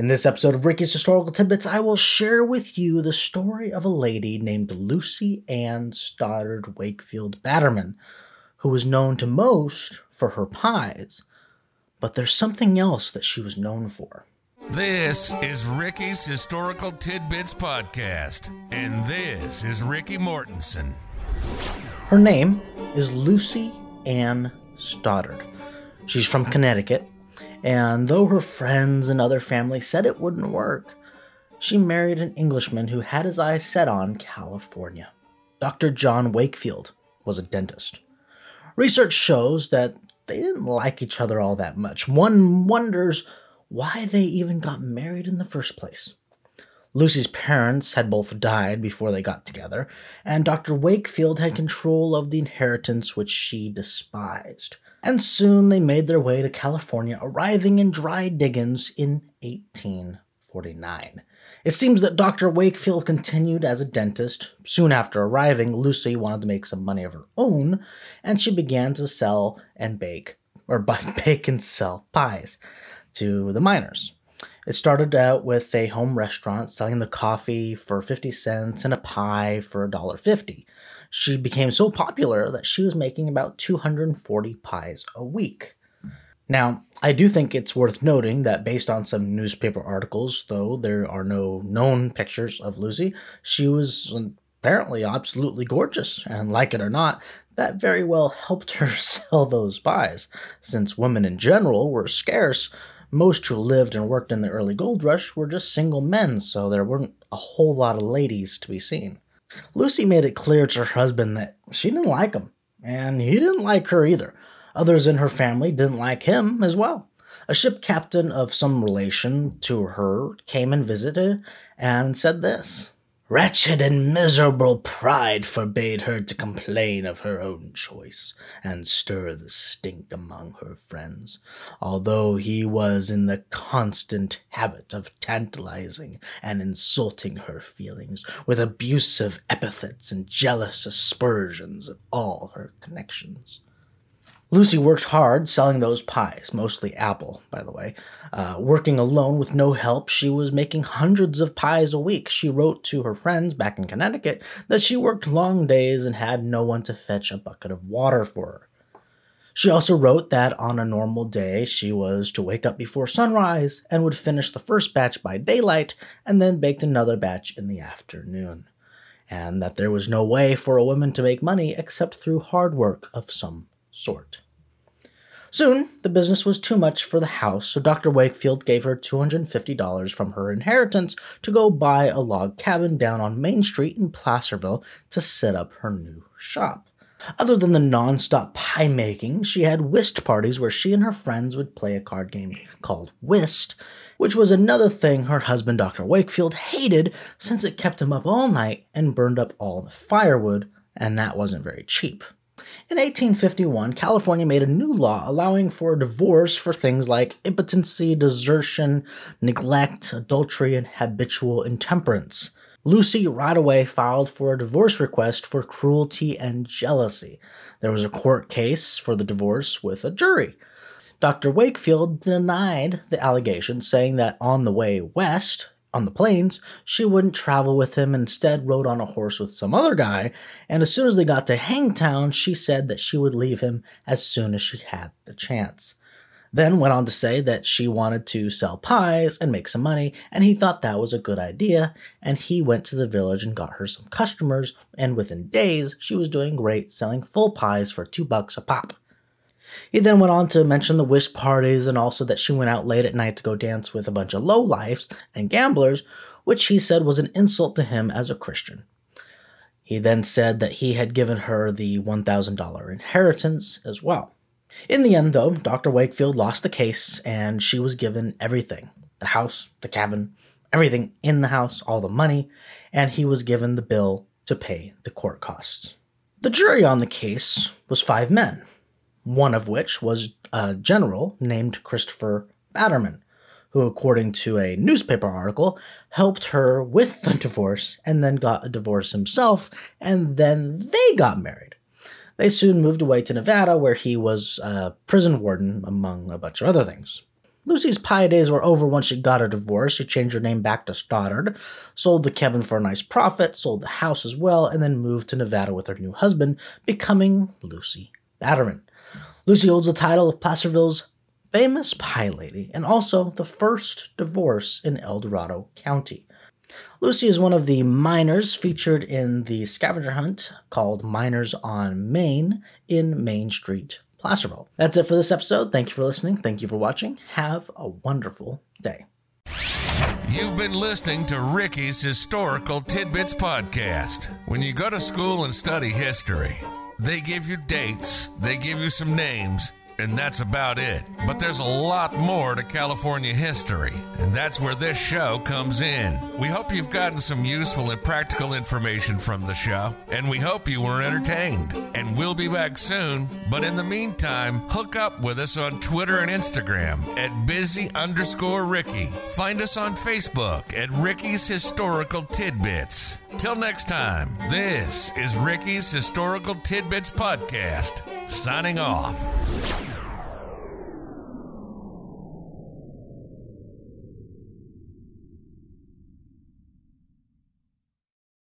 In this episode of Ricky's Historical Tidbits, I will share with you the story of a lady named Lucy Ann Stoddard Wakefield Batterman, who was known to most for her pies. But there's something else that she was known for. This is Ricky's Historical Tidbits Podcast, and this is Ricky Mortensen. Her name is Lucy Ann Stoddard. She's from Connecticut, and though her friends and other family said it wouldn't work, she married an Englishman who had his eyes set on California. Dr. John Wakefield was a dentist. Research shows that they didn't like each other all that much. One wonders why they even got married in the first place. Lucy's parents had both died before they got together, and Dr. Wakefield had control of the inheritance which she despised. And soon they made their way to California, arriving in Dry Diggins in 1849. It seems that Dr. Wakefield continued as a dentist. Soon after arriving, Lucy wanted to make some money of her own, and she began to sell and bake, or buy bake and sell pies to the miners. It started out with a home restaurant selling the coffee for 50 cents and a pie for $1.50. She became so popular that she was making about 240 pies a week. Now, I do think it's worth noting that based on some newspaper articles, though there are no known pictures of Lucy, she was apparently absolutely gorgeous, and like it or not, that very well helped her sell those pies. Since women in general were scarce, most who lived and worked in the early gold rush were just single men, so there weren't a whole lot of ladies to be seen. Lucy made it clear to her husband that she didn't like him, and he didn't like her either. Others in her family didn't like him as well. A ship captain of some relation to her came and visited and said this Wretched and miserable pride forbade her to complain of her own choice and stir the stink among her friends, although he was in the constant habit of tantalizing and insulting her feelings with abusive epithets and jealous aspersions of all her connections. Lucy worked hard selling those pies, mostly apple, by the way. Uh, working alone with no help, she was making hundreds of pies a week. She wrote to her friends back in Connecticut that she worked long days and had no one to fetch a bucket of water for her. She also wrote that on a normal day, she was to wake up before sunrise and would finish the first batch by daylight and then baked another batch in the afternoon. And that there was no way for a woman to make money except through hard work of some sort. Soon, the business was too much for the house, so Dr. Wakefield gave her $250 from her inheritance to go buy a log cabin down on Main Street in Placerville to set up her new shop. Other than the non-stop pie making, she had whist parties where she and her friends would play a card game called Whist, which was another thing her husband, Dr. Wakefield, hated since it kept him up all night and burned up all the firewood, and that wasn't very cheap. In 1851, California made a new law allowing for divorce for things like impotency, desertion, neglect, adultery, and habitual intemperance. Lucy right away filed for a divorce request for cruelty and jealousy. There was a court case for the divorce with a jury. Dr. Wakefield denied the allegation, saying that on the way west, on the plains, she wouldn't travel with him, instead rode on a horse with some other guy, and as soon as they got to Hangtown, she said that she would leave him as soon as she had the chance. Then went on to say that she wanted to sell pies and make some money, and he thought that was a good idea, and he went to the village and got her some customers, and within days, she was doing great, selling full pies for two bucks a pop. He then went on to mention the whist parties and also that she went out late at night to go dance with a bunch of lowlifes and gamblers, which he said was an insult to him as a Christian. He then said that he had given her the $1,000 inheritance as well. In the end, though, Dr. Wakefield lost the case and she was given everything the house, the cabin, everything in the house, all the money, and he was given the bill to pay the court costs. The jury on the case was five men, one of which was a general named Christopher Batterman, who, according to a newspaper article, helped her with the divorce and then got a divorce himself, and then they got married. They soon moved away to Nevada, where he was a prison warden, among a bunch of other things. Lucy's pie days were over once she got a divorce. She changed her name back to Stoddard, sold the cabin for a nice profit, sold the house as well, and then moved to Nevada with her new husband, becoming Lucy Batterman. Lucy holds the title of Placerville's famous pie lady and also the first divorce in El Dorado County. Lucy is one of the miners featured in the scavenger hunt called Miners on Main in Main Street, Placerville. That's it for this episode. Thank you for listening. Thank you for watching. Have a wonderful day. You've been listening to Ricky's Historical Tidbits Podcast. When you go to school and study history, they give you dates, they give you some names, and that's about it. But there's a lot more to California history, and that's where this show comes in. We hope you've gotten some useful and practical information from the show, and we hope you were entertained. And we'll be back soon, but in the meantime, hook up with us on Twitter and Instagram at busy underscore Ricky. Find us on Facebook at Ricky's Historical Tidbits. Till next time, this is Ricky's Historical Tidbits Podcast, signing off.